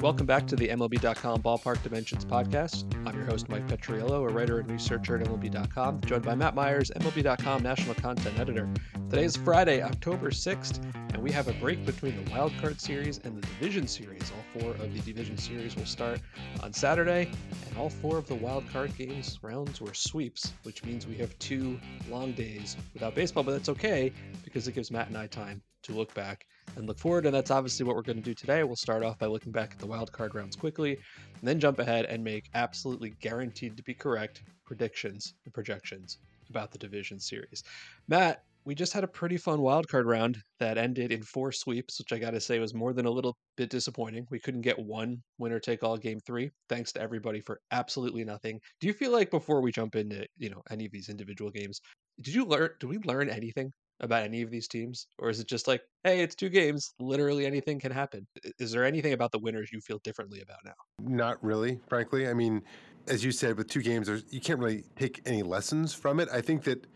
Welcome back to the MLB.com Ballpark Dimensions podcast. I'm your host, Mike Petriello, a writer and researcher at MLB.com, joined by Matt Meyers, MLB.com national content editor. Today is Friday, October 6th, and we have a break between the Wild Card Series and the Division Series. All four of the Division Series will start on Saturday, and all four of the Wild Card games rounds were sweeps, which means we have two long days without baseball, but that's okay because it gives Matt and I time to look back and look forward. And that's obviously what we're going to do today. We'll start off by looking back at the wild card rounds quickly, and then jump ahead and make absolutely guaranteed to be correct predictions and projections about the division series. Matt, we just had a pretty fun wild card round that ended in four sweeps, which I got to say was more than a little bit disappointing. We couldn't get one winner take all game three. Thanks to everybody for absolutely nothing. Do you feel like before we jump into you know any of these individual games, did you learn? Did we learn anything about any of these teams? Or is it just like, hey, it's two games, literally anything can happen? Is there anything about the winners you feel differently about now? Not really, frankly. I mean, as you said, with two games, you can't really take any lessons from it. I think that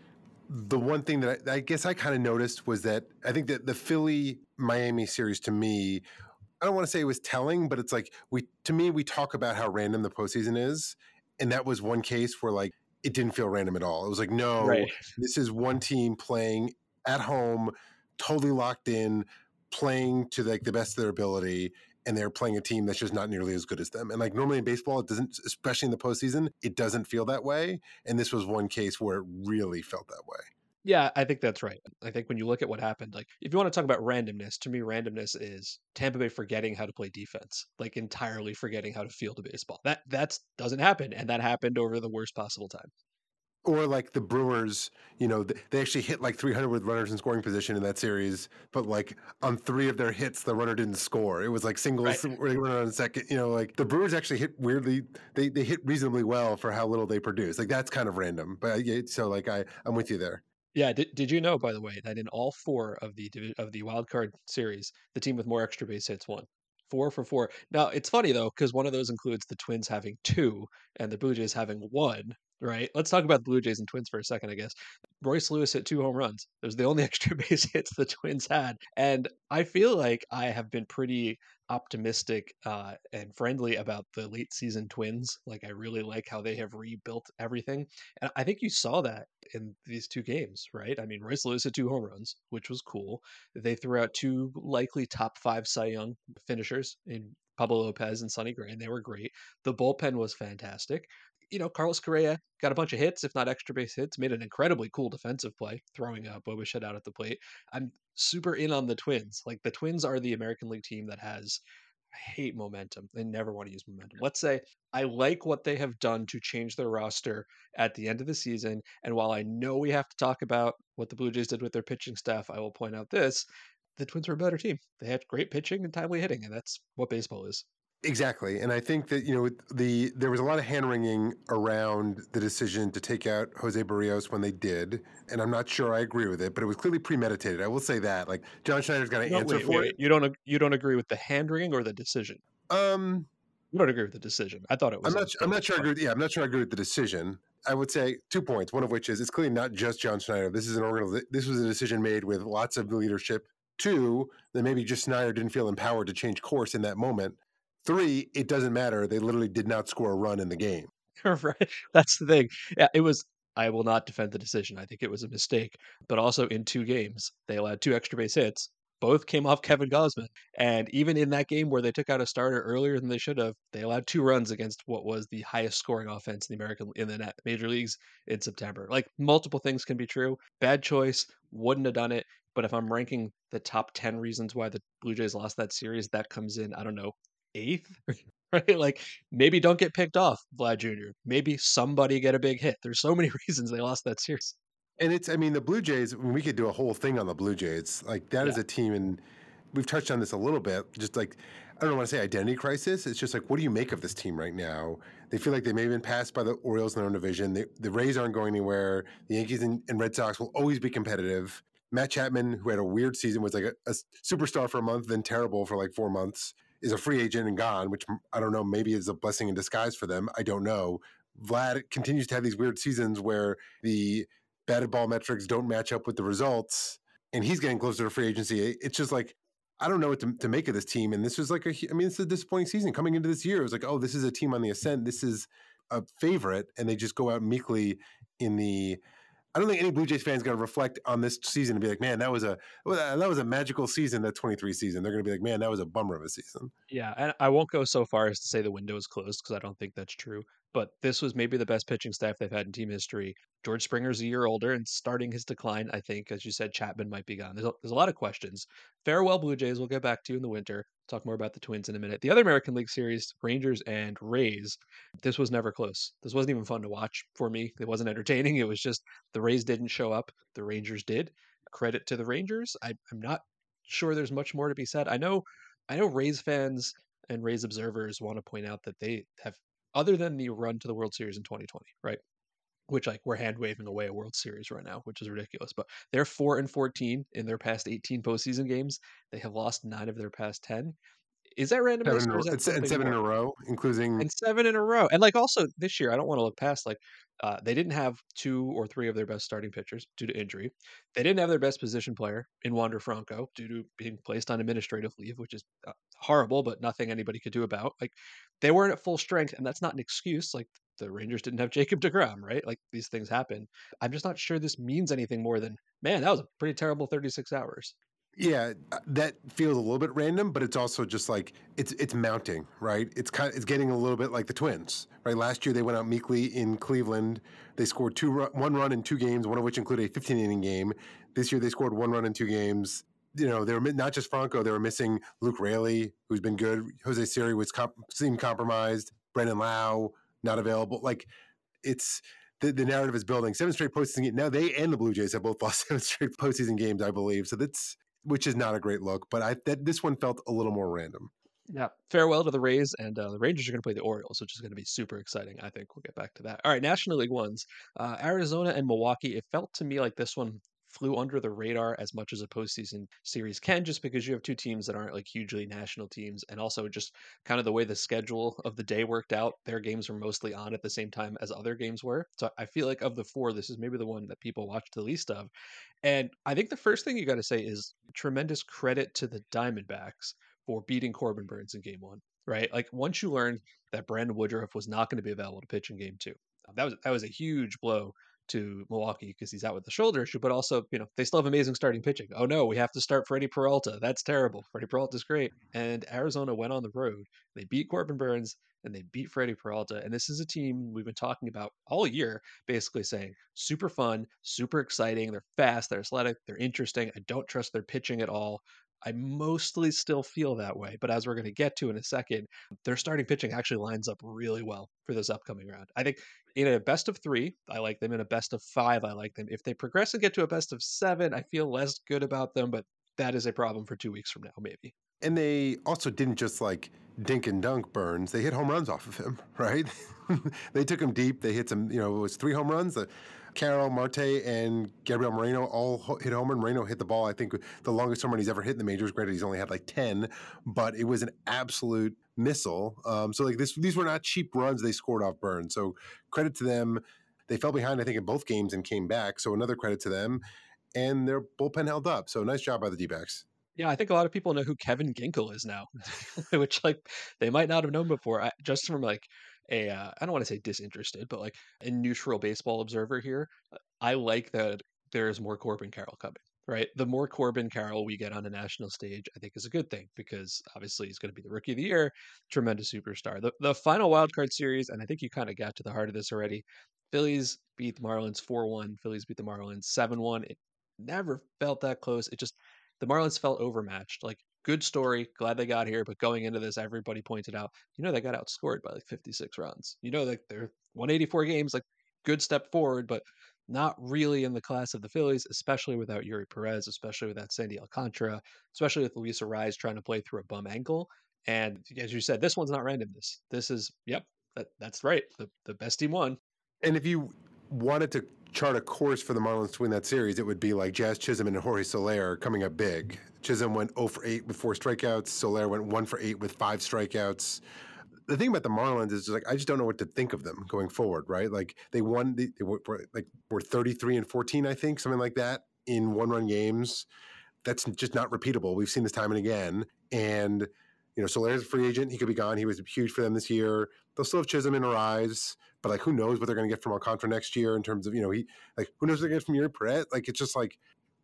the one thing that I, I guess I kind of noticed was that I think that the Philly Miami series to me, I don't want to say it was telling, but it's like we to me we talk about how random the postseason is, and that was one case where like it didn't feel random at all. It was like no, right. this is one team playing at home, totally locked in, playing to like the best of their ability, and they're playing a team that's just not nearly as good as them. And like normally in baseball, it doesn't, especially in the postseason, it doesn't feel that way. And this was one case where it really felt that way. Yeah, I think that's right. I think when you look at what happened, like if you want to talk about randomness, to me, randomness is Tampa Bay forgetting how to play defense, like entirely forgetting how to field a baseball. That that's doesn't happen, and that happened over the worst possible time or like the Brewers, you know, they actually hit like 300 with runners in scoring position in that series, but like on three of their hits, the runner didn't score. It was like singles, right. runner on second. You know, like the Brewers actually hit weirdly. They they hit reasonably well for how little they produce. Like that's kind of random, but uh, so like I I'm with you there. Yeah, did, did you know by the way that in all four of the of the wild card series, the team with more extra base hits won four for four. Now it's funny though because one of those includes the Twins having two and the Blue Jays having one, right? Let's talk about the Blue Jays and Twins for a second, I guess. Royce Lewis hit two home runs. It was the only extra base hits the Twins had. And I feel like I have been pretty optimistic uh, and friendly about the late season Twins. Like, I really like how they have rebuilt everything. And I think you saw that in these two games, right? I mean, Royce Lewis hit two home runs, which was cool. They threw out two likely top five Cy Young finishers in Pablo Lopez and Sonny Gray, and they were great. The bullpen was fantastic you know, Carlos Correa got a bunch of hits, if not extra base hits, made an incredibly cool defensive play, throwing uh, Bo Bichette out at the plate. I'm super in on the Twins. Like the Twins are the American League team that has I hate momentum. They never want to use momentum. Let's say I like what they have done to change their roster at the end of the season. And while I know we have to talk about what the Blue Jays did with their pitching staff, I will point out this the Twins were a better team. They had great pitching and timely hitting, and that's what baseball is. Exactly, and I think that you know the there was a lot of hand wringing around the decision to take out Jose Berrios when they did, and I'm not sure I agree with it, but it was clearly premeditated. I will say that. Like John Schneider's got to no, answer wait, for wait, it. You don't you don't agree with the hand wringing or the decision? Um, you don't agree with the decision. I thought it was. I'm not. I'm not sure. I agree. With, yeah, I'm not sure. I agree with the decision. I would say two points. One of which is it's clearly not just John Schneider. This is an organization. This was a decision made with lots of leadership. Two, that maybe just Schneider didn't feel empowered to change course in that moment. Three, it doesn't matter. They literally did not score a run in the game. right. That's the thing. Yeah, it was. I will not defend the decision. I think it was a mistake. But also in two games, they allowed two extra base hits. Both came off Kevin Gausman. And even in that game where they took out a starter earlier than they should have, they allowed two runs against what was the highest scoring offense in the American in the major leagues in September. Like multiple things can be true. Bad choice, wouldn't have done it. But if I'm ranking the top 10 reasons why the Blue Jays lost that series, that comes in, I don't know, eighth, right? Like maybe don't get picked off, Vlad Jr. Maybe somebody get a big hit. There's so many reasons they lost that series. And it's, I mean, the Blue Jays, we could do a whole thing on the Blue Jays. Like, that is Yeah. a team, and we've touched on this a little bit. Just like, I don't want to say identity crisis. It's just like, what do you make of this team right now? They feel like they may have been passed by the Orioles in their own division. They, the Rays aren't going anywhere. The Yankees and, and Red Sox will always be competitive. Matt Chapman, who had a weird season, was like a, a superstar for a month, then terrible for like four months, is a free agent and gone, which I don't know, maybe is a blessing in disguise for them. I don't know. Vlad continues to have these weird seasons where the batted ball metrics don't match up with the results, and he's getting closer to free agency. It's just like I don't know what to, to make of this team. And this was like a, I mean, it's a disappointing season coming into this year. It was like, oh, this is a team on the ascent. This is a favorite, and they just go out meekly in the. I don't think any Blue Jays fans going to reflect on this season and be like, man, that was a that was a magical season. That 23 season, they're going to be like, man, that was a bummer of a season. Yeah, and I won't go so far as to say the window is closed because I don't think that's true. But this was maybe the best pitching staff they've had in team history. George Springer's a year older and starting his decline. I think, as you said, Chapman might be gone. There's a, there's a lot of questions. Farewell, Blue Jays. We'll get back to you in the winter. Talk more about the Twins in a minute. The other American League Series, Rangers and Rays. This was never close. This wasn't even fun to watch for me. It wasn't entertaining. It was just the Rays didn't show up. The Rangers did. Credit to the Rangers. I, I'm not sure there's much more to be said. I know, I know Rays fans and Rays observers want to point out that they have, other than the run to the World Series in 2020, right? Which like we're hand waving away a World Series right now, which is ridiculous. But they're four and 14 in their past 18 postseason games. They have lost nine of their past 10. Is that random? Seven, in, a, and seven in a row, including and seven in a row. And like also this year, I don't want to look past like uh, they didn't have two or three of their best starting pitchers due to injury. They didn't have their best position player in Wander Franco due to being placed on administrative leave, which is uh, horrible, but nothing anybody could do about. Like they weren't at full strength, and that's not an excuse. Like the Rangers didn't have Jacob DeGrom, right? Like these things happen. I'm just not sure this means anything more than man. That was a pretty terrible 36 hours. Yeah, uh, that feels a little bit random, but it's also just like it's it's mounting, right? It's kind of, it's getting a little bit like the Twins, right? Last year they went out meekly in Cleveland. They scored two one run in two games, one of which included a 15 inning game. This year they scored one run in two games. You know, they were not just Franco; they were missing Luke Raley, who's been good. Jose Siri was comp- seemed compromised. Brandon Lowe not available. Like it's the, the narrative is building. Seven straight postseason games. Now they and the Blue Jays have both lost seven straight postseason games, I believe. So that's which is not a great look. But I that this one felt a little more random. Yeah. Farewell to the Rays, and uh, the Rangers are going to play the Orioles, which is going to be super exciting. I think we'll get back to that. All right, National League ones, uh, Arizona and Milwaukee. It felt to me like this one flew under the radar as much as a postseason series can, just because you have two teams that aren't like hugely national teams, and also just kind of the way the schedule of the day worked out. Their games were mostly on at the same time as other games were. So I feel like of the four, this is maybe the one that people watched the least of. And I think the first thing you got to say is tremendous credit to the Diamondbacks for beating Corbin Burnes in game one, right? Like once you learned that Brandon Woodruff was not going to be available to pitch in game two, that was that was a huge blow to Milwaukee because he's out with the shoulder issue, but also, you know, they still have amazing starting pitching. Oh no, we have to start Freddie Peralta. That's terrible. Freddie Peralta's great. And Arizona went on the road. They beat Corbin Burnes and they beat Freddie Peralta. And this is a team we've been talking about all year, basically saying super fun, super exciting. They're fast, they're athletic, they're interesting. I don't trust their pitching at all. I mostly still feel that way, but as we're going to get to in a second, their starting pitching actually lines up really well for this upcoming round. I think in a best of three, I like them. In a best of five, I like them. If they progress and get to a best of seven, I feel less good about them, but that is a problem for two weeks from now, maybe. And they also didn't just like dink and dunk Burnes. They hit home runs off of him, right? they took him deep. They hit some, you know, it was three home runs. The, Carroll, Marte, and Gabriel Moreno all hit home, and Moreno hit the ball. I think the longest home run he's ever hit in the majors. Granted, he's only had like ten, but it was an absolute missile. Um, so like this, these were not cheap runs they scored off Burnes. So credit to them. They fell behind, I think, in both games and came back. So another credit to them. And their bullpen held up. So nice job by the D-backs. Yeah, I think a lot of people know who Kevin Ginkel is now, which like they might not have known before. I, just from like a uh, I don't want to say disinterested, but like a neutral baseball observer here, I like that there's more Corbin Carroll coming. Right, the more Corbin Carroll we get on a national stage, I think is a good thing because obviously he's going to be the rookie of the year, tremendous superstar. The the final wild card series, and I think you kind of got to the heart of this already. Phillies beat the Marlins four one. Phillies beat the Marlins seven one. It never felt that close. It just the Marlins felt overmatched. Like good story. Glad they got here. But going into this, everybody pointed out, you know, they got outscored by like 56 runs. You know, like they're 184 games, like good step forward, but not really in the class of the Phillies, especially without Eury Perez, especially without Sandy Alcantara, especially with Luis Arraez trying to play through a bum ankle. And as you said, this one's not randomness. This is, yep, that, that's right. The, the best team won. And if you wanted to chart a course for the Marlins to win that series, it would be like Jazz Chisholm and Jorge Soler coming up big. Chisholm went 0 for 8 with four strikeouts. Soler went 1 for 8 with five strikeouts. The thing about the Marlins is just like I just don't know what to think of them going forward, right? Like they won, they, they were like were 33 and 14, I think, something like that in one-run games. That's just not repeatable. We've seen this time and again, and you know, Soler's a free agent. He could be gone. He was huge for them this year. They'll still have Chisholm and Arraez, but like, who knows what they're going to get from Alcantara next year in terms of, you know, he like, who knows what they're going to get from Eury Perez? Like, it's just like,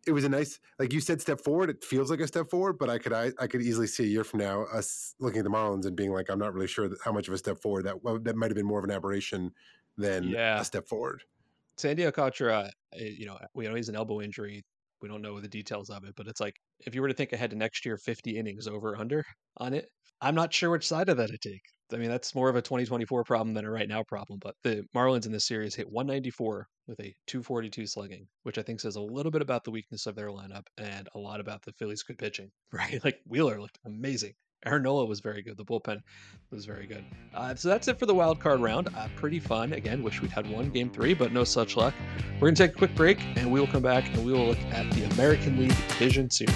it was a nice, like you said, step forward. It feels like a step forward, but I could, I, I could easily see a year from now us looking at the Marlins and being like, I'm not really sure that, how much of a step forward that, well, that might have been more of an aberration than yeah. a step forward. Sandy Alcantara, eh, you know, we know he's an elbow injury. We don't know the details of it, but it's like if you were to think ahead to next year, 50 innings over under on it, I'm not sure which side of that to take. I mean, that's more of a 2024 problem than a right now problem. But the Marlins in this series hit 194 with a 242 slugging, which I think says a little bit about the weakness of their lineup and a lot about the Phillies' good pitching, right? Like Wheeler looked amazing. Aaron Nola was very good. The bullpen was very good. Uh, so that's it for the wild card round. Uh, pretty fun. Again, wish we'd had one game three, but no such luck. We're going to take a quick break and we will come back and we will look at the American League Division Series.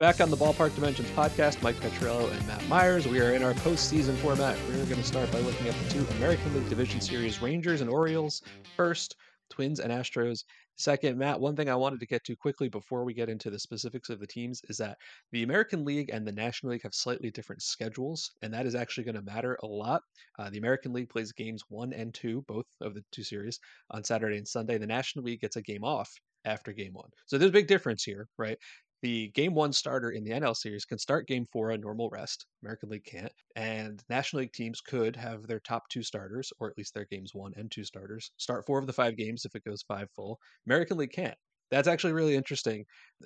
Back on the Ballpark Dimensions podcast, Mike Petriello and Matt Meyers. We are in our postseason format. We're going to start by looking at the two American League Division Series Rangers and Orioles first, Twins and Astros second. Matt, one thing I wanted to get to quickly before we get into the specifics of the teams is that the American League and the National League have slightly different schedules, and that is actually going to matter a lot. Uh, the American League plays games one and two, both of the two series, on Saturday and Sunday. The National League gets a game off after game one. So there's a big difference here, right? The game one starter in the NL series can start game four on normal rest. American League can't. And National League teams could have their top two starters, or at least their games one and two starters, start four of the five games if it goes five full. American League can't that's actually really interesting.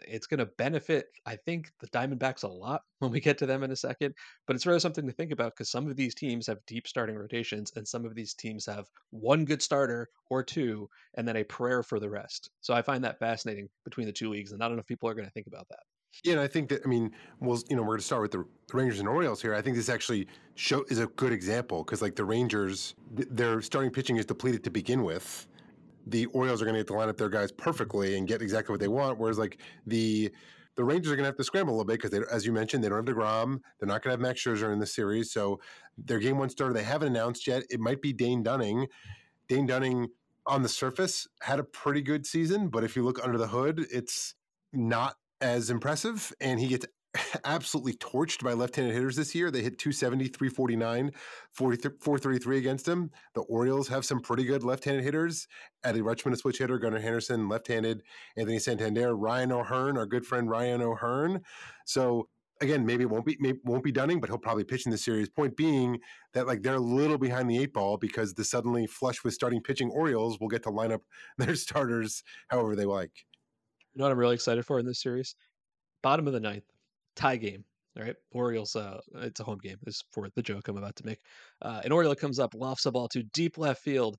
It's going to benefit, I think, the Diamondbacks a lot when we get to them in a second. But it's really something to think about because some of these teams have deep starting rotations, and some of these teams have one good starter or two, and then a prayer for the rest. So I find that fascinating between the two leagues, and not enough people are going to think about that. Yeah, and I think that I mean, well, you know, we're going to start with the Rangers and Orioles here. I think this actually show is a good example because, like, the Rangers, their starting pitching is depleted to begin with the Orioles are going to get to line up their guys perfectly and get exactly what they want. Whereas like the the Rangers are going to have to scramble a little bit because, as you mentioned, they don't have Degrom. They're not going to have Max Scherzer in this series, so their game one starter they haven't announced yet. It might be Dane Dunning. Dane Dunning on the surface had a pretty good season, but if you look under the hood, it's not as impressive, and he gets absolutely torched by left-handed hitters this year. They hit 270, 349, 433 against him. The Orioles have some pretty good left-handed hitters. Adley Rutschman, a switch hitter. Gunnar Henderson, left-handed. Anthony Santander, Ryan O'Hearn, our good friend Ryan O'Hearn. So again, maybe it won't be maybe won't be Dunning, but he'll probably pitch in the series. Point being that like they're a little behind the eight ball because the suddenly flush with starting pitching Orioles will get to line up their starters however they like. You know what I'm really excited for in this series? Bottom of the ninth tie game. All right, Orioles. Uh, it's a home game. Is for the joke I'm about to make. Uh, an Oriole comes up, lofts a ball to deep left field,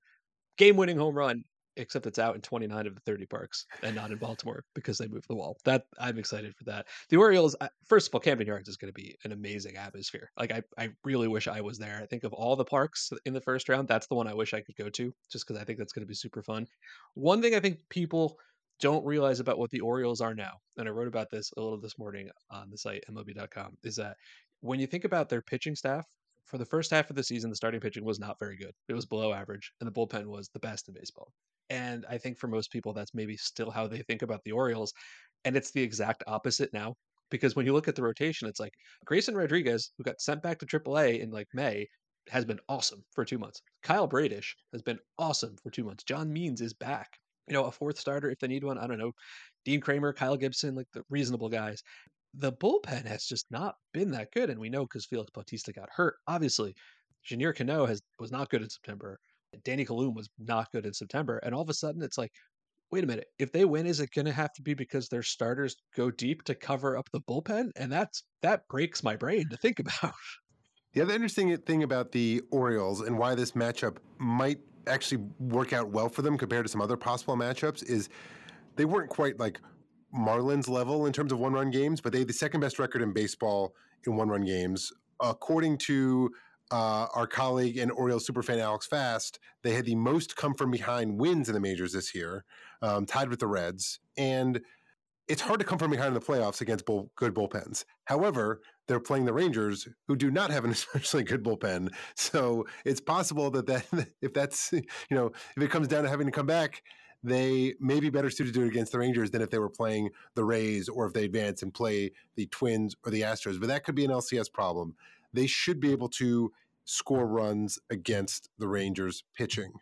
game-winning home run. Except it's out in 29 of the 30 parks and not in Baltimore because they moved the wall. That I'm excited for that. The Orioles. First of all, Camden Yards is going to be an amazing atmosphere. Like I, I really wish I was there. I think of all the parks in the first round, that's the one I wish I could go to, just because I think that's going to be super fun. One thing I think people don't realize about what the Orioles are now, and I wrote about this a little this morning on the site MLB.com, is that when you think about their pitching staff, for the first half of the season, the starting pitching was not very good. It was below average, and the bullpen was the best in baseball. And I think for most people, that's maybe still how they think about the Orioles. And it's the exact opposite now. Because when you look at the rotation, it's like Grayson Rodriguez, who got sent back to AAA in like May, has been awesome for two months. Kyle Bradish has been awesome for two months. John Means is back. You know, a fourth starter if they need one. I don't know. Dean Kremer, Kyle Gibson, like the reasonable guys. The bullpen has just not been that good, and we know because Felix Bautista got hurt. Obviously, Yennier Cano has was not good in September. Danny Coulombe was not good in September, and all of a sudden it's like, wait a minute, if they win, is it going to have to be because their starters go deep to cover up the bullpen? And that's that breaks my brain to think about. The other interesting thing about the Orioles and why this matchup might actually work out well for them compared to some other possible matchups is they weren't quite like Marlins level in terms of one run games, but they had the second best record in baseball in one run games. According to uh, our colleague and Orioles superfan Alex Fast, they had the most come from behind wins in the majors this year, um, tied with the Reds. And it's hard to come from behind in the playoffs against bull, good bullpens. However, they're playing the Rangers, who do not have an especially good bullpen. So it's possible that that if that's you know if it comes down to having to come back, they may be better suited to do it against the Rangers than if they were playing the Rays or if they advance and play the Twins or the Astros. But that could be an LCS problem. They should be able to score runs against the Rangers pitching.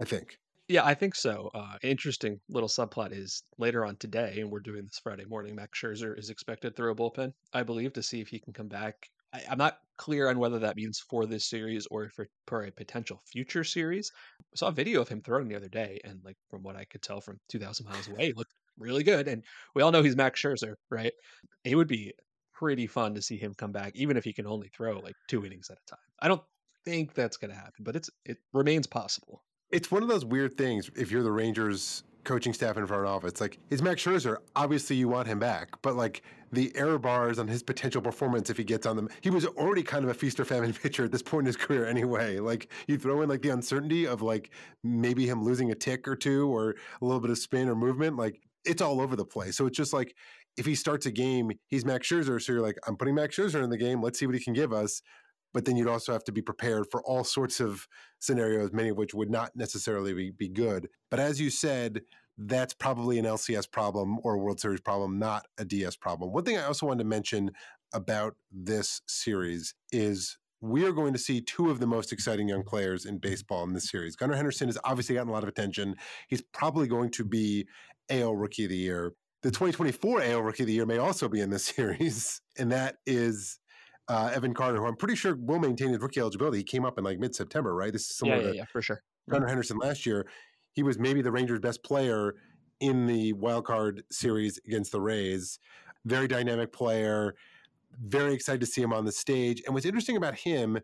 I think. Yeah, I think so. Uh, interesting little subplot is later on today, and we're doing this Friday morning. Max Scherzer is expected to throw a bullpen, I believe, to see if he can come back. I, am not clear on whether that means for this series or for, for a potential future series. I saw a video of him throwing the other day, and like from what I could tell from 2,000 miles away, looked really good. And we all know he's Max Scherzer, right? It would be pretty fun to see him come back, even if he can only throw like two innings at a time. I don't think that's going to happen, but it's it remains possible. It's one of those weird things. If you're the Rangers coaching staff in front office, like it's Max Scherzer. Obviously, you want him back, but like the error bars on his potential performance if he gets on them. He was already kind of a feast or famine pitcher at this point in his career anyway. Like you throw in like the uncertainty of like maybe him losing a tick or two or a little bit of spin or movement. Like it's all over the place. So it's just like if he starts a game, he's Max Scherzer. So you're like, I'm putting Max Scherzer in the game. Let's see what he can give us but then you'd also have to be prepared for all sorts of scenarios, many of which would not necessarily be, be good. But as you said, that's probably an LCS problem or a World Series problem, not a DS problem. One thing I also wanted to mention about this series is we are going to see two of the most exciting young players in baseball in this series. Gunnar Henderson has obviously gotten a lot of attention. He's probably going to be AL Rookie of the Year. The 2024 AL Rookie of the Year may also be in this series, and that is uh, Evan Carter, who I'm pretty sure will maintain his rookie eligibility. He came up in like mid September, right? This is similar yeah, yeah, to yeah, for sure. Gunnar Henderson last year. He was maybe the Rangers' best player in the wild card series against the Rays. Very dynamic player. Very excited to see him on the stage. And what's interesting about him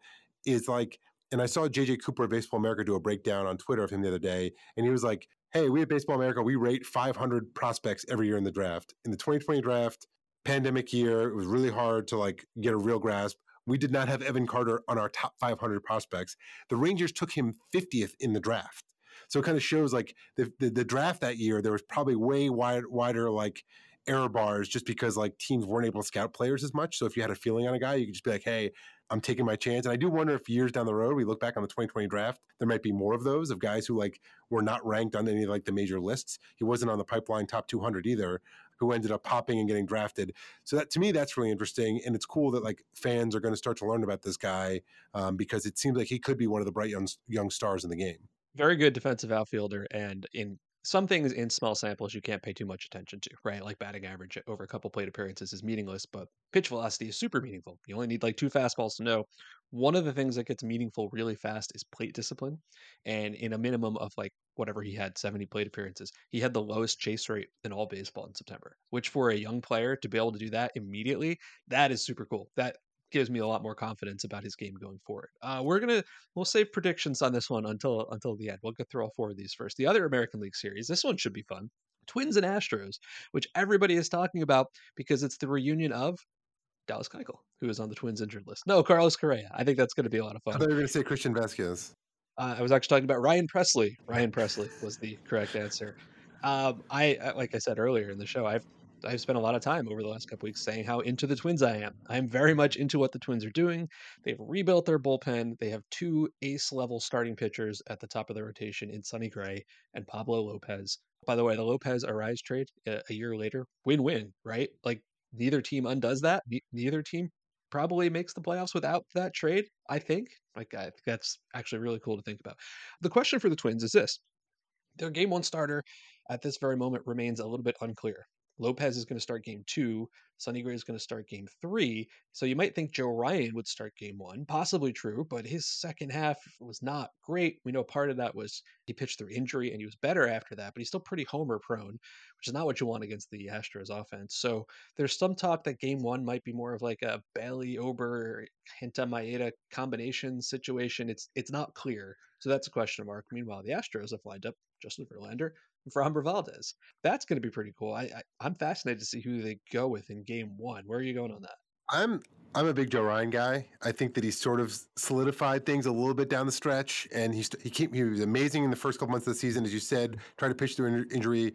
is like, and I saw JJ Cooper of Baseball America do a breakdown on Twitter of him the other day, and he was like, "Hey, we at Baseball America we rate 500 prospects every year in the draft. In the 2020 draft, pandemic year. It was really hard to like get a real grasp. We did not have Evan Carter on our top 500 prospects. The Rangers took him 50th in the draft. So it kind of shows like the, the, the draft that year, there was probably way wide, wider like error bars just because like teams weren't able to scout players as much. So if you had a feeling on a guy, you could just be like, hey, I'm taking my chance. And I do wonder if years down the road, we look back on the 2020 draft, there might be more of those of guys who like were not ranked on any like the major lists. He wasn't on the pipeline top 200 either who ended up popping and getting drafted. So that to me, that's really interesting, and it's cool that like fans are going to start to learn about this guy um, because it seems like he could be one of the bright young young stars in the game. Very good defensive outfielder, and in some things in small samples you can't pay too much attention to, right? Like batting average over a couple plate appearances is meaningless, but pitch velocity is super meaningful. You only need like two fastballs to know. One of the things that gets meaningful really fast is plate discipline. And in a minimum of like whatever he had, 70 plate appearances, he had the lowest chase rate in all baseball in September, which for a young player to be able to do that immediately, that is super cool. That gives me a lot more confidence about his game going forward. Uh, we're gonna we'll save predictions on this one until until the end. We'll get through all four of these first. The other American League series, this one should be fun. Twins and Astros, which everybody is talking about because it's the reunion of Dallas Keuchel, who is on the Twins injured list. No, Carlos Correa. I think that's going to be a lot of fun. I thought you were going to say Christian Vazquez. Uh, I was actually talking about Ryan Pressly. Ryan Pressly was the correct answer. Um, I, like I said earlier in the show, I've I've spent a lot of time over the last couple weeks saying how into the Twins I am. I'm very much into what the Twins are doing. They've rebuilt their bullpen. They have two ace level starting pitchers at the top of the rotation in Sonny Gray and Pablo Lopez. By the way, the Lopez Arraez trade a, a year later, win win, right? Like neither team undoes that. neither team probably makes the playoffs without that trade. I think. Like I think that's actually really cool to think about. The question for the Twins is this: their game one starter at this very moment remains a little bit unclear. Lopez is going to start game two. Sonny Gray is going to start game three. So you might think Joe Ryan would start game one. Possibly true, but his second half was not great. We know part of that was he pitched through injury and he was better after that, but he's still pretty homer prone, which is not what you want against the Astros offense. So there's some talk that game one might be more of like a Bailey Ober Kenta Maeda combination situation. It's it's not clear. So that's a question mark. Meanwhile, the Astros have lined up Justin Verlander, for Framber Valdez. That's going to be pretty cool. I, I am fascinated to see who they go with in Game One. Where are you going on that? I'm I'm a big Joe Ryan guy. I think that he's sort of solidified things a little bit down the stretch, and he's he came he was amazing in the first couple months of the season, as you said. Tried to pitch through injury,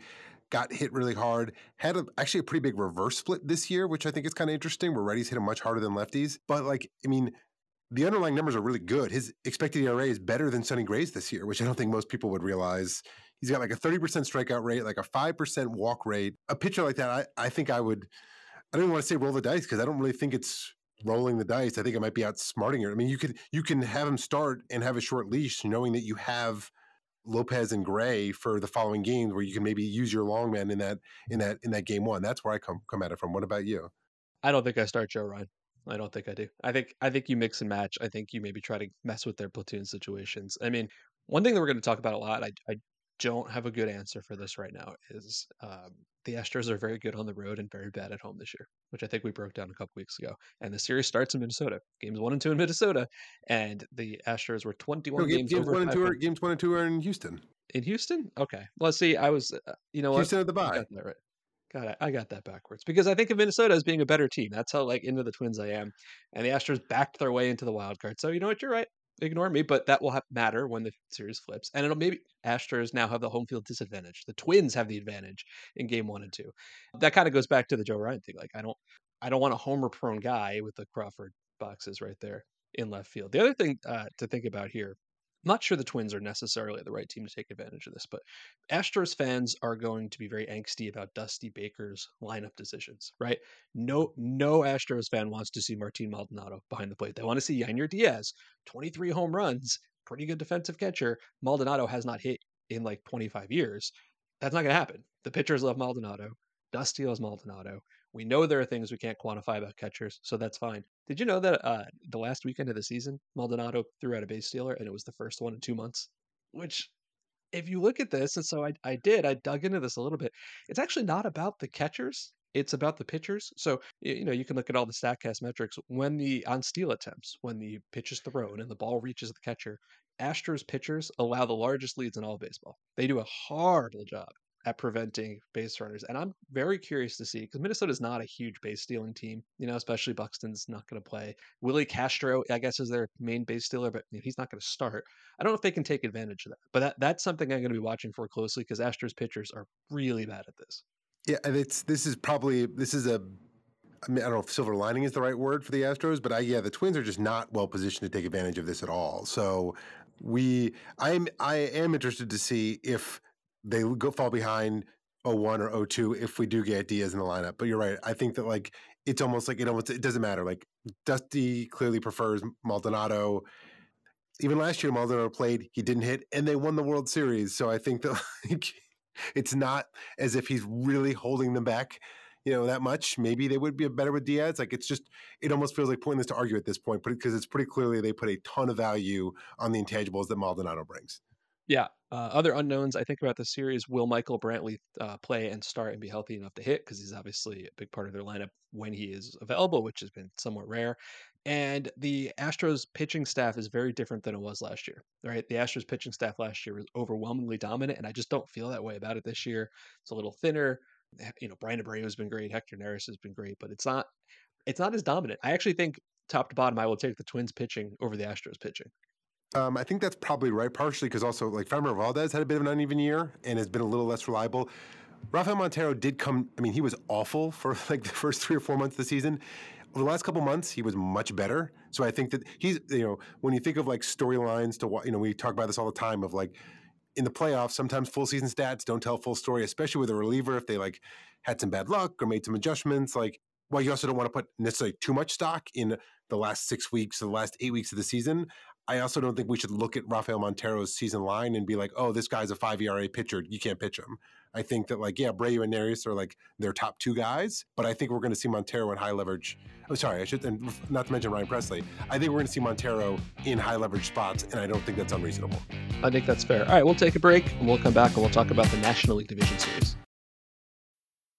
got hit really hard. Had a, actually a pretty big reverse split this year, which I think is kind of interesting. Where righties hit him much harder than lefties, but like I mean, the underlying numbers are really good. His expected ERA is better than Sonny Gray's this year, which I don't think most people would realize. He's got like a 30% strikeout rate, like a 5% walk rate. A pitcher like that, I, I think I would, I don't want to say roll the dice because I don't really think it's rolling the dice. I think it might be outsmarting it. I mean, you could, you can have him start and have a short leash knowing that you have Lopez and Gray for the following games where you can maybe use your long man in that, in that, in that game one. That's where I come, come at it from. What about you? I don't think I start Joe Ryan. I don't think I do. I think I think you mix and match. I think you maybe try to mess with their platoon situations. I mean, one thing that we're going to talk about a lot. I, I don't have a good answer for this right now. Is um, the Astros are very good on the road and very bad at home this year, which I think we broke down a couple weeks ago. And the series starts in Minnesota. Games one and two in Minnesota, and the Astros were twenty-one no, games, games one and two. Are, games one and two are in Houston. In Houston, okay. Well, let's see, I was, uh, you know, Houston what? at the bye. Right. God, I, I got that backwards because I think of Minnesota as being a better team. That's how like into the Twins I am, and the Astros backed their way into the wild card. So you know what, you're right. Ignore me, but that will have, matter when the series flips, and it'll maybe Astros now have the home field disadvantage. The Twins have the advantage in game one and two. That kind of goes back to the Joe Ryan thing. Like I don't, I don't want a homer prone guy with the Crawford boxes right there in left field. The other thing uh, to think about here not sure the Twins are necessarily the right team to take advantage of this, but Astros fans are going to be very angsty about Dusty Baker's lineup decisions, right? No, no Astros fan wants to see Martin Maldonado behind the plate. They want to see Yainer Diaz, 23 home runs, pretty good defensive catcher. Maldonado has not hit in like 25 years. That's not going to happen. The pitchers love Maldonado. Dusty loves Maldonado. We know there are things we can't quantify about catchers, so that's fine. Did you know that uh, the last weekend of the season, Maldonado threw out a base stealer, and it was the first one in two months? Which, if you look at this, and so I, I did, I dug into this a little bit. It's actually not about the catchers; it's about the pitchers. So you know you can look at all the Statcast metrics when the on steal attempts, when the pitch is thrown and the ball reaches the catcher. Astros pitchers allow the largest leads in all baseball. They do a horrible job at preventing base runners. And I'm very curious to see because Minnesota is not a huge base stealing team, you know, especially Buxton's not going to play. Willi Castro, I guess, is their main base stealer, but he's not going to start. I don't know if they can take advantage of that, but that, that's something I'm going to be watching for closely because Astros pitchers are really bad at this. Yeah, and it's this is probably this is a I mean, I don't know if silver lining is the right word for the Astros, but I, yeah, the Twins are just not well positioned to take advantage of this at all. So we, I'm, I am interested to see if they go fall behind 01 or 02 if we do get Diaz in the lineup. But you're right. I think that like it's almost like it almost it doesn't matter. Like Dusty clearly prefers Maldonado. Even last year, Maldonado played, he didn't hit, and they won the World Series. So I think that like it's not as if he's really holding them back, you know, that much. Maybe they would be better with Diaz. Like it's just it almost feels like pointless to argue at this point, because it's pretty clearly they put a ton of value on the intangibles that Maldonado brings. Yeah. Uh, other unknowns I think about the series: Will Michael Brantley uh, play and start and be healthy enough to hit? Because he's obviously a big part of their lineup when he is available, which has been somewhat rare. And the Astros pitching staff is very different than it was last year. Right, the Astros pitching staff last year was overwhelmingly dominant, and I just don't feel that way about it this year. It's a little thinner. You know, Bryan Abreu has been great, Hector Neris has been great, but it's not it's not as dominant. I actually think top to bottom, I will take the Twins pitching over the Astros pitching. Um, I think that's probably right, partially because also like Framber Valdez had a bit of an uneven year and has been a little less reliable. Rafael Montero did come. I mean, he was awful for like the first three or four months of the season. Over the last couple months, he was much better. So I think that he's, you know, when you think of like storylines to, you know, we talk about this all the time of like in the playoffs, sometimes full season stats don't tell full story, especially with a reliever if they like had some bad luck or made some adjustments. Like well, you also don't want to put necessarily too much stock in the last six weeks, or the last eight weeks of the season, I also don't think we should look at Rafael Montero's season line and be like, oh, this guy's a five ERA pitcher. You can't pitch him. I think that like, yeah, Abreu and Neris are like their top two guys, but I think we're going to see Montero in high leverage. Oh, sorry, I should, and not to mention Ryan Pressly. I think we're going to see Montero in high leverage spots, and I don't think that's unreasonable. I think that's fair. All right, we'll take a break and we'll come back and we'll talk about the National League Division Series.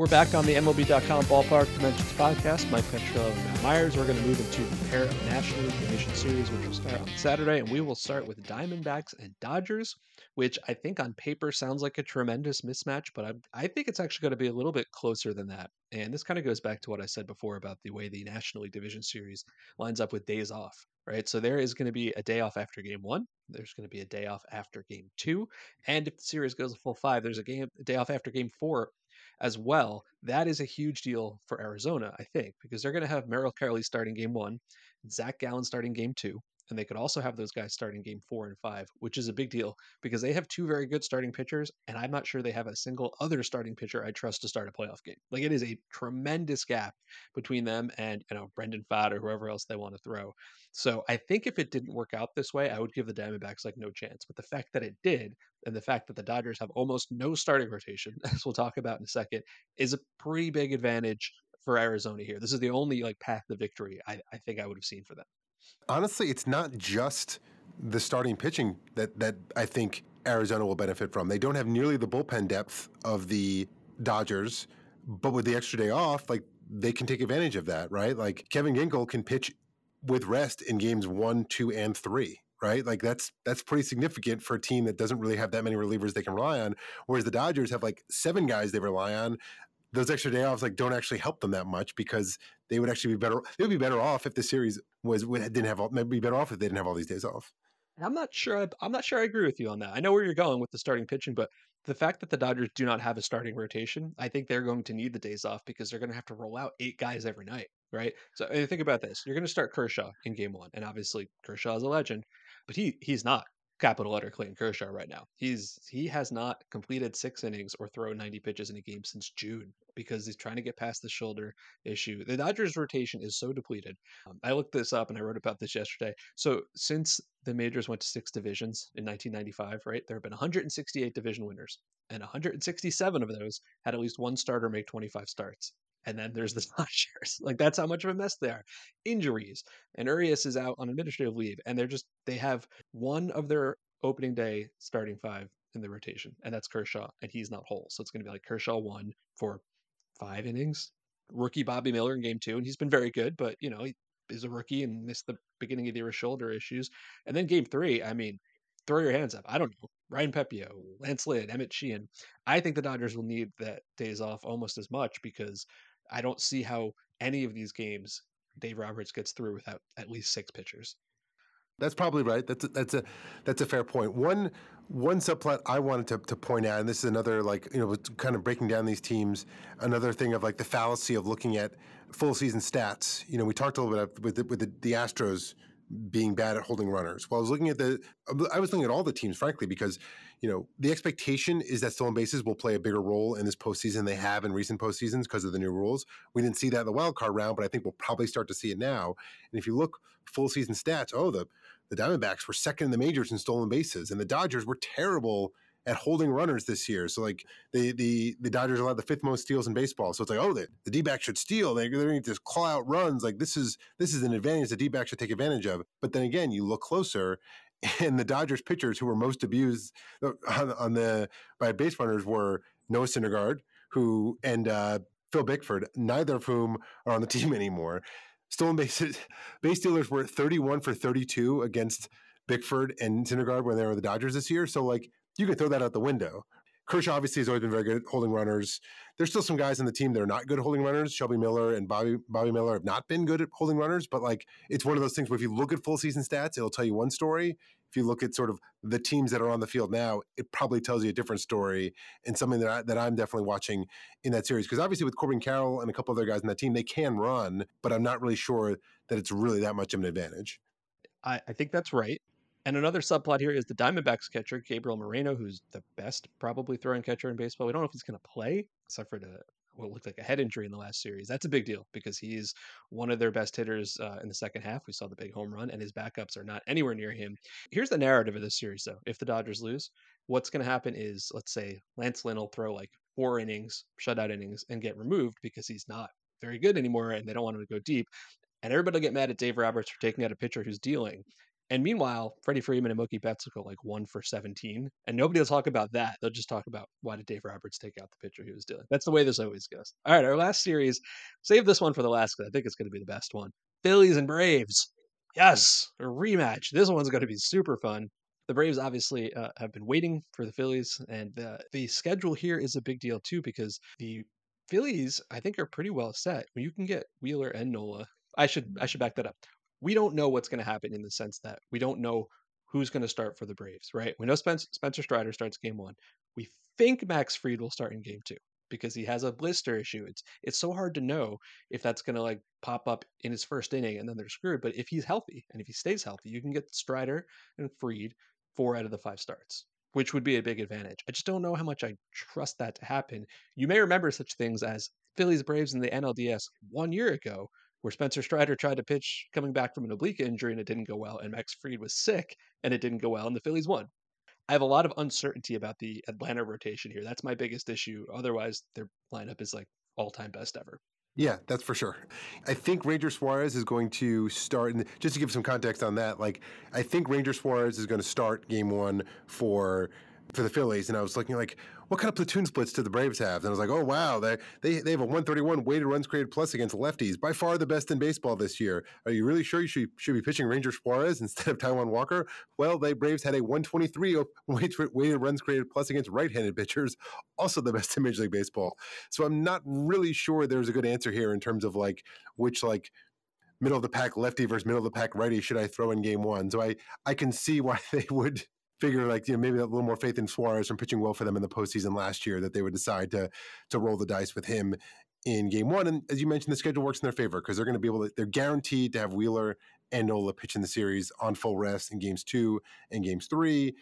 We're back on the MLB.com Ballpark Dimensions podcast. Mike Petriello and Matt Meyers. We're going to move into the pair of National League Division Series, which will start on Saturday, and we will start with Diamondbacks and Dodgers, which I think on paper sounds like a tremendous mismatch, but I, I think it's actually going to be a little bit closer than that. And this kind of goes back to what I said before about the way the National League Division Series lines up with days off, right? So there is going to be a day off after game one. There's going to be a day off after game two. And if the series goes a full five, there's a game a day off after game four as well. That is a huge deal for Arizona, I think, because they're going to have Merrill Kelly starting game one, Zach Gallen starting game two, and they could also have those guys starting game four and five, which is a big deal because they have two very good starting pitchers, and I'm not sure they have a single other starting pitcher I trust to start a playoff game. Like it is a tremendous gap between them and you know Brandon Pfaadt or whoever else they want to throw. So I think if it didn't work out this way, I would give the Diamondbacks like no chance. But the fact that it did, and the fact that the Dodgers have almost no starting rotation, as we'll talk about in a second, is a pretty big advantage for Arizona here. This is the only like path to victory I, I think I would have seen for them. Honestly, it's not just the starting pitching that that I think Arizona will benefit from. They don't have nearly the bullpen depth of the Dodgers, but with the extra day off, like they can take advantage of that, right? Like Kevin Ginkel can pitch with rest in games one, two, and three, right? Like that's that's pretty significant for a team that doesn't really have that many relievers they can rely on. Whereas the Dodgers have like seven guys they rely on. Those extra day offs like don't actually help them that much because they would actually be better. They would be better off if the series was didn't have all. They'd be better off if they didn't have all these days off. I'm not sure. I'm not sure I agree with you on that. I know where you're going with the starting pitching, but the fact that the Dodgers do not have a starting rotation, I think they're going to need the days off because they're going to have to roll out eight guys every night, right? So think about this: you're going to start Kershaw in Game One, and obviously Kershaw is a legend, but he he's not capital letter Clayton Kershaw right now. He's he has not completed six innings or thrown 90 pitches in a game since June because he's trying to get past the shoulder issue. The Dodgers rotation is so depleted. Um, I looked this up and I wrote about this yesterday. So since the majors went to six divisions in 1995, right? There have been 168 division winners, and 167 of those had at least one starter make 25 starts. And then there's the Dodgers. Like that's how much of a mess they are. Injuries. And Urias is out on administrative leave. And they're just they have one of their opening day starting five in the rotation, and that's Kershaw, and he's not whole. So it's gonna be like Kershaw one for five innings. Rookie Bobby Miller in game two, and he's been very good, but you know, he is a rookie and missed the beginning of the year with shoulder issues. And then game three, I mean, throw your hands up. I don't know. Ryan Pepiot, Lance Lynn, Emmett Sheehan. I think the Dodgers will need that days off almost as much because I don't see how any of these games Dave Roberts gets through without at least six pitchers. That's probably right. That's a, that's a that's a fair point. One one subplot I wanted to, to point out, and this is another like you know kind of breaking down these teams. Another thing of like the fallacy of looking at full season stats. You know, we talked a little bit with the, with the, the Astros being bad at holding runners. Well, I was looking at the, I was looking at all the teams, frankly, because you know the expectation is that stolen bases will play a bigger role in this postseason they have in recent postseasons because of the new rules. We didn't see that in the wild card round, but I think we'll probably start to see it now. And if you look full season stats, oh the the Diamondbacks were second in the majors in stolen bases, and the Dodgers were terrible at holding runners this year. So like the the the Dodgers allowed the fifth most steals in baseball. So it's like, oh, the, the D back should steal. They they need to claw out runs. Like this is this is an advantage the D back should take advantage of. But then again, you look closer. And the Dodgers pitchers who were most abused uh, on, on the by base runners were Noah Syndergaard, who and uh, Phil Bickford, neither of whom are on the team anymore. Stolen bases, base stealers were 31 for 32 against Bickford and Syndergaard when they were the Dodgers this year. So like you could throw that out the window. Kershaw obviously has always been very good at holding runners. There's still some guys in the team that are not good holding runners. Shelby Miller and Bobby Bobby Miller have not been good at holding runners, but like it's one of those things where if you look at full season stats, it'll tell you one story. If you look at sort of the teams that are on the field now, it probably tells you a different story and something that I, that I'm definitely watching in that series. Because obviously with Corbin Carroll and a couple other guys in that team, they can run, but I'm not really sure that it's really that much of an advantage. I, I think that's right. And another subplot here is the Diamondbacks catcher, Gabriel Moreno, who's the best probably throwing catcher in baseball. We don't know if he's going to play, suffered a what looked like a head injury in the last series. That's a big deal because he's one of their best hitters uh, in the second half. We saw the big home run, and his backups are not anywhere near him. Here's the narrative of this series, though. If the Dodgers lose, what's going to happen is, let's say, Lance Lynn will throw like four innings, shutout innings, and get removed because he's not very good anymore, and they don't want him to go deep. And everybody will get mad at Dave Roberts for taking out a pitcher who's dealing. And meanwhile, Freddie Freeman and Mookie Betts go like one for 17. And nobody will talk about that. They'll just talk about why did Dave Roberts take out the pitcher he was dealing. That's the way this always goes. All right, our last series. Save this one for the last because I think it's going to be the best one. Phillies and Braves. Yes, a rematch. This one's going to be super fun. The Braves obviously uh, have been waiting for the Phillies, and uh, the schedule here is a big deal too because the Phillies, I think, are pretty well set. You can get Wheeler and Nola, I should I should back that up we don't know what's going to happen in the sense that we don't know who's going to start for the Braves, right? We know Spencer, Spencer Strider starts game one. We think Max Fried will start in game two because he has a blister issue. It's it's so hard to know if that's going to like pop up in his first inning and then they're screwed. But if he's healthy and if he stays healthy, you can get Strider and Fried four out of the five starts, which would be a big advantage. I just don't know how much I trust that to happen. You may remember such things as Phillies Braves in the NLDS one year ago where Spencer Strider tried to pitch coming back from an oblique injury and it didn't go well, and Max Fried was sick and it didn't go well, and the Phillies won. I have a lot of uncertainty about the Atlanta rotation here. That's my biggest issue. Otherwise, their lineup is like all time best ever. Yeah, that's for sure. I think Ranger Suarez is going to start, and just to give some context on that, like I think Ranger Suarez is going to start game one for for the Phillies, and I was looking like, what kind of platoon splits do the Braves have? And I was like, oh wow, they they they have a 131 weighted runs created plus against lefties, by far the best in baseball this year. Are you really sure you should should be pitching Ranger Suarez instead of Taijuan Walker? Well, the Braves had a 123 weighted runs created plus against right-handed pitchers, also the best in Major League Baseball. So I'm not really sure there's a good answer here in terms of like which like middle of the pack lefty versus middle of the pack righty should I throw in game one? So I I can see why they would figure like you know maybe a little more faith in Suarez from pitching well for them in the postseason last year that they would decide to to roll the dice with him in game one. And as you mentioned, the schedule works in their favor because they're going to be able to they're guaranteed to have Wheeler and Nola pitch in the series on full rest in games two and games three.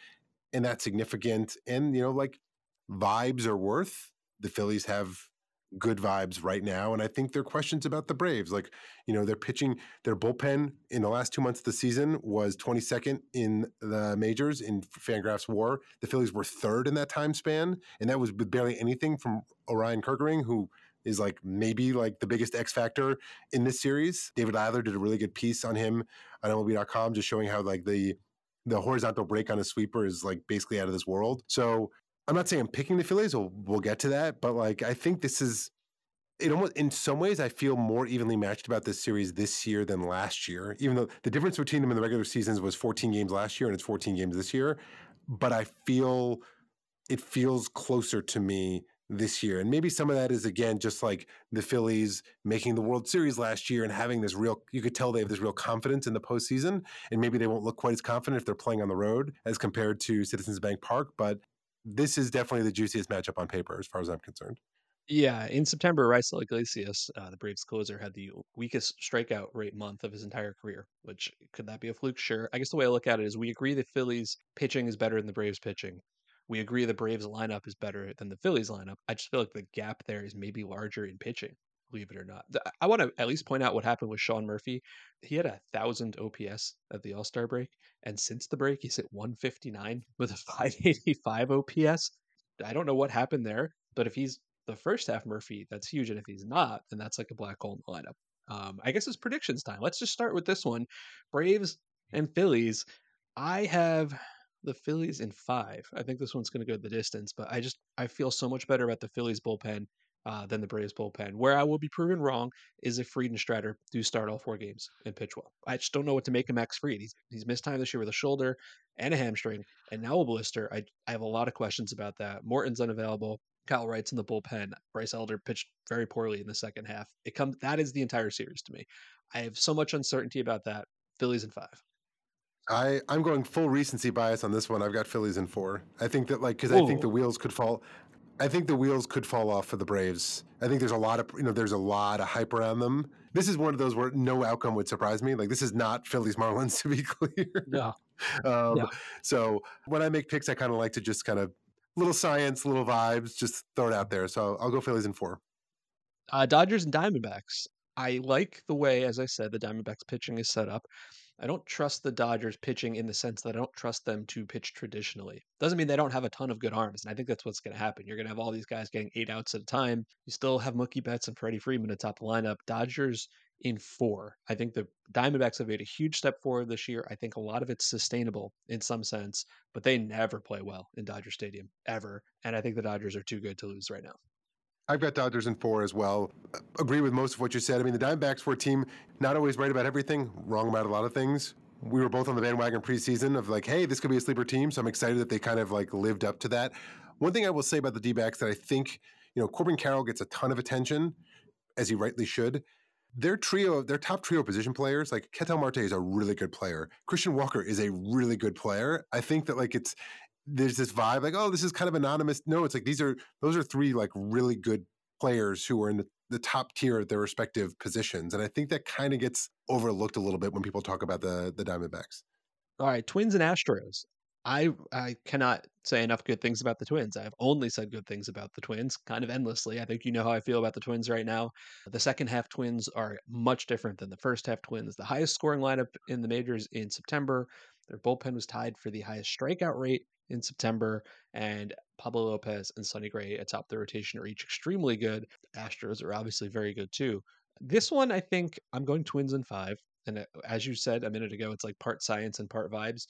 And that's significant. And you know, like vibes are worth. The Phillies have good vibes right now. And I think there are questions about the Braves. Like, you know, they're pitching, their bullpen in the last two months of the season was 22nd in the majors in Fangraphs WAR. The Phillies were third in that time span. And that was with barely anything from Orion Kerkering, who is like maybe like the biggest X factor in this series. David Adler did a really good piece on him on MLB.com, just showing how like the the horizontal break on a sweeper is like basically out of this world. So I'm not saying I'm picking the Phillies. We'll, we'll get to that, but like I think this is it almost in some ways I feel more evenly matched about this series this year than last year. Even though the difference between them in the regular seasons was 14 games last year and it's 14 games this year, but I feel it feels closer to me this year. And maybe some of that is again just like the Phillies making the World Series last year and having this real you could tell they have this real confidence in the postseason. And maybe they won't look quite as confident if they're playing on the road as compared to Citizens Bank Park. But this is definitely the juiciest matchup on paper, as far as I'm concerned. Yeah, in September, Raisel Iglesias, uh, the Braves closer, had the weakest strikeout rate month of his entire career. Which could that be a fluke? Sure. I guess the way I look at it is we agree the Phillies pitching is better than the Braves pitching. We agree the Braves lineup is better than the Phillies lineup. I just feel like the gap there is maybe larger in pitching believe it or not. I want to at least point out what happened with Sean Murphy. He had a thousand OPS at the All Star break, and since the break, he's at 159 with a 585 OPS. I don't know what happened there, but if he's the first half Murphy, that's huge, and if he's not, then that's like a black hole in the lineup. Um, I guess it's predictions time. Let's just start with this one: Braves and Phillies. I have the Phillies in five. I think this one's going to go the distance, but I just I feel so much better about the Phillies bullpen uh, than the Braves bullpen. Where I will be proven wrong is if Fried and Strider do start all four games and pitch well. I just don't know what to make of Max Fried. He's, he's missed time this year with a shoulder and a hamstring, and now a blister. I, I have a lot of questions about that. Morton's unavailable. Kyle Wright's in the bullpen. Bryce Elder pitched very poorly in the second half. It comes that is the entire series to me. I have so much uncertainty about that. Phillies in five. I I'm going full recency bias on this one. I've got Phillies in four. I think that like because I think the wheels could fall. I think the wheels could fall off for the Braves. I think there's a lot of you know there's a lot of hype around them. This is one of those where no outcome would surprise me. Like this is not Phillies Marlins to be clear. No. um, no. So when I make picks, I kind of like to just kind of little science, little vibes, just throw it out there. So I'll go Phillies in four. Uh, Dodgers and Diamondbacks. I like the way, as I said, the Diamondbacks pitching is set up. I don't trust the Dodgers pitching in the sense that I don't trust them to pitch traditionally. Doesn't mean they don't have a ton of good arms, and I think that's what's going to happen. You're going to have all these guys getting eight outs at a time. You still have Mookie Betts and Freddie Freeman atop the lineup. Dodgers in four. I think the Diamondbacks have made a huge step forward this year. I think a lot of it's sustainable in some sense, but they never play well in Dodger Stadium ever, and I think the Dodgers are too good to lose right now. I've got Dodgers in four as well. Agree with most of what you said. I mean, the Diamondbacks were a team not always right about everything, wrong about a lot of things. We were both on the bandwagon preseason of like, hey, this could be a sleeper team. So I'm excited that they kind of like lived up to that. One thing I will say about the D backs that I think, you know, Corbin Carroll gets a ton of attention, as he rightly should. Their trio, their top trio position players, like Ketel Marte is a really good player. Christian Walker is a really good player. I think that like it's there's this vibe like, oh, this is kind of anonymous. No, it's like these are those are three like really good players who are in the, the top tier of their respective positions. And I think that kind of gets overlooked a little bit when people talk about the the Diamondbacks. All right, Twins and Astros. I I cannot say enough good things about the Twins. I've only said good things about the Twins, kind of endlessly. I think you know how I feel about the Twins right now. The second half Twins are much different than the first half Twins. The highest scoring lineup in the majors in September. Their bullpen was tied for the highest strikeout rate in September, and Pablo Lopez and Sonny Gray atop the rotation are each extremely good. Astros are obviously very good too. This one, I think I'm going Twins in five. And uh, as you said a minute ago, it's like part science and part vibes.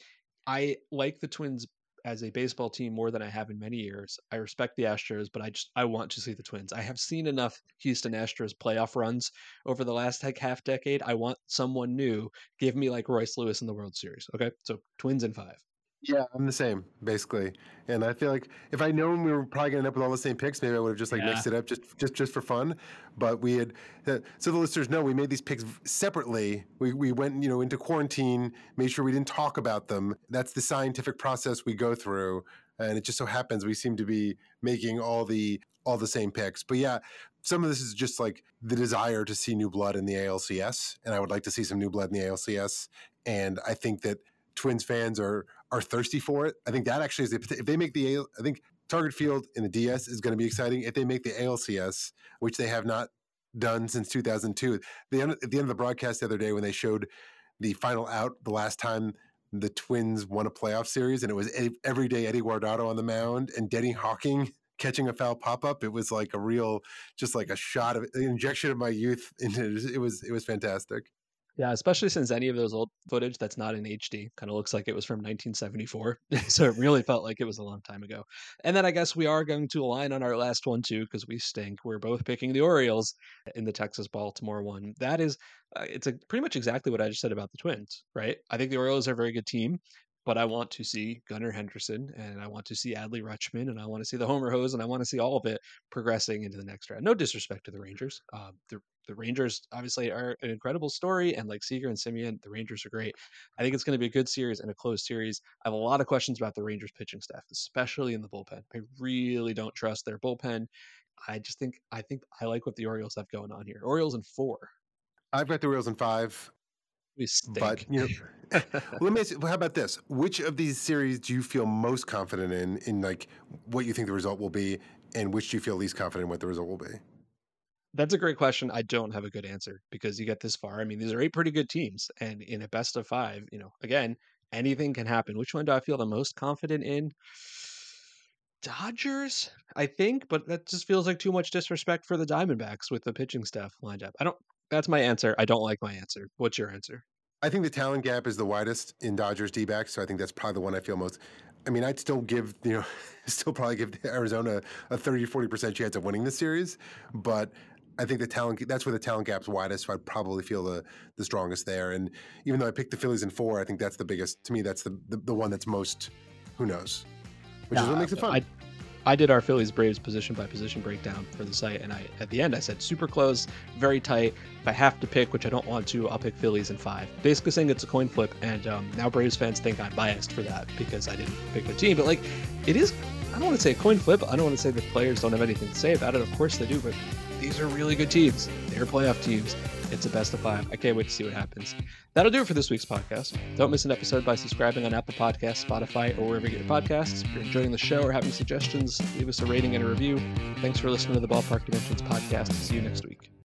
I like the Twins as a baseball team more than I have in many years. I respect the Astros, but I just I want to see the Twins. I have seen enough Houston Astros playoff runs over the last like half decade. I want someone new. Give me like Royce Lewis in the World Series. Okay, so Twins in five. Yeah, I'm the same basically, and I feel like if I known we were probably gonna end up with all the same picks, maybe I would have just like yeah. mixed it up just just just for fun. But we had uh, so the listeners know we made these picks separately. We we went you know into quarantine, made sure we didn't talk about them. That's the scientific process we go through, and it just so happens we seem to be making all the all the same picks. But yeah, some of this is just like the desire to see new blood in the ALCS, and I would like to see some new blood in the ALCS. And I think that Twins fans are are thirsty for it. I think that actually is if they make the I think Target Field in the DS is going to be exciting. If they make the ALCS, which they have not done since 2002, the end, at the end of the broadcast the other day when they showed the final out, the last time the Twins won a playoff series, and it was everyday Eddie Guardado on the mound and Denny Hocking catching a foul pop up. It was like a real, just like a shot of an injection of my youth. Into it was it was fantastic. Yeah, especially since any of those old footage that's not in HD kind of looks like it was from 1974. so it really felt like it was a long time ago. And then I guess we are going to align on our last one too because we stink. We're both picking the Orioles in the Texas Baltimore one. That is, uh, it's a, pretty much exactly what I just said about the Twins, right? I think the Orioles are a very good team but I want to see Gunnar Henderson and I want to see Adley Rutschman and I want to see the Homer Hose and I want to see all of it progressing into the next round. No disrespect to the Rangers. Uh, the, the Rangers obviously are an incredible story and like Seager and Semien, the Rangers are great. I think it's going to be a good series and a close series. I have a lot of questions about the Rangers pitching staff, especially in the bullpen. I really don't trust their bullpen. I just think I think I like what the Orioles have going on here. Orioles in four. I've got the Orioles in five. But you know, let me ask you, how about this? Which of these series do you feel most confident in, in like what you think the result will be, and which do you feel least confident in what the result will be? That's a great question. I don't have a good answer because you get this far. I mean, these are eight pretty good teams, and in a best of five, you know, again, anything can happen. Which one do I feel the most confident in? Dodgers, I think, but that just feels like too much disrespect for the Diamondbacks with the pitching staff lined up. I don't that's my answer. I don't like my answer. What's your answer? I think the talent gap is the widest in Dodgers D backs, so I think that's probably the one I feel most. I mean, I'd still give you know, still probably give Arizona a 30 40 percent chance of winning this series, but I think the talent that's where the talent gap's widest. So I'd probably feel the the strongest there. And even though I picked the Phillies in four, I think that's the biggest to me. That's the the, the one that's most who knows, which is what makes it fun. I, I did our Phillies Braves position by position breakdown for the site, and I at the end I said super close, very tight. If I have to pick, which I don't want to, I'll pick Phillies in five. Basically saying it's a coin flip, and um, now Braves fans think I'm biased for that because I didn't pick the team. But like, it is. I don't want to say a coin flip. I don't want to say the players don't have anything to say about it. Of course they do, but these are really good teams. They're playoff teams. It's a best of five. I can't wait to see what happens. That'll do it for this week's podcast. Don't miss an episode by subscribing on Apple Podcasts, Spotify, or wherever you get your podcasts. If you're enjoying the show or having suggestions, leave us a rating and a review. Thanks for listening to the Ballpark Dimensions podcast. See you next week.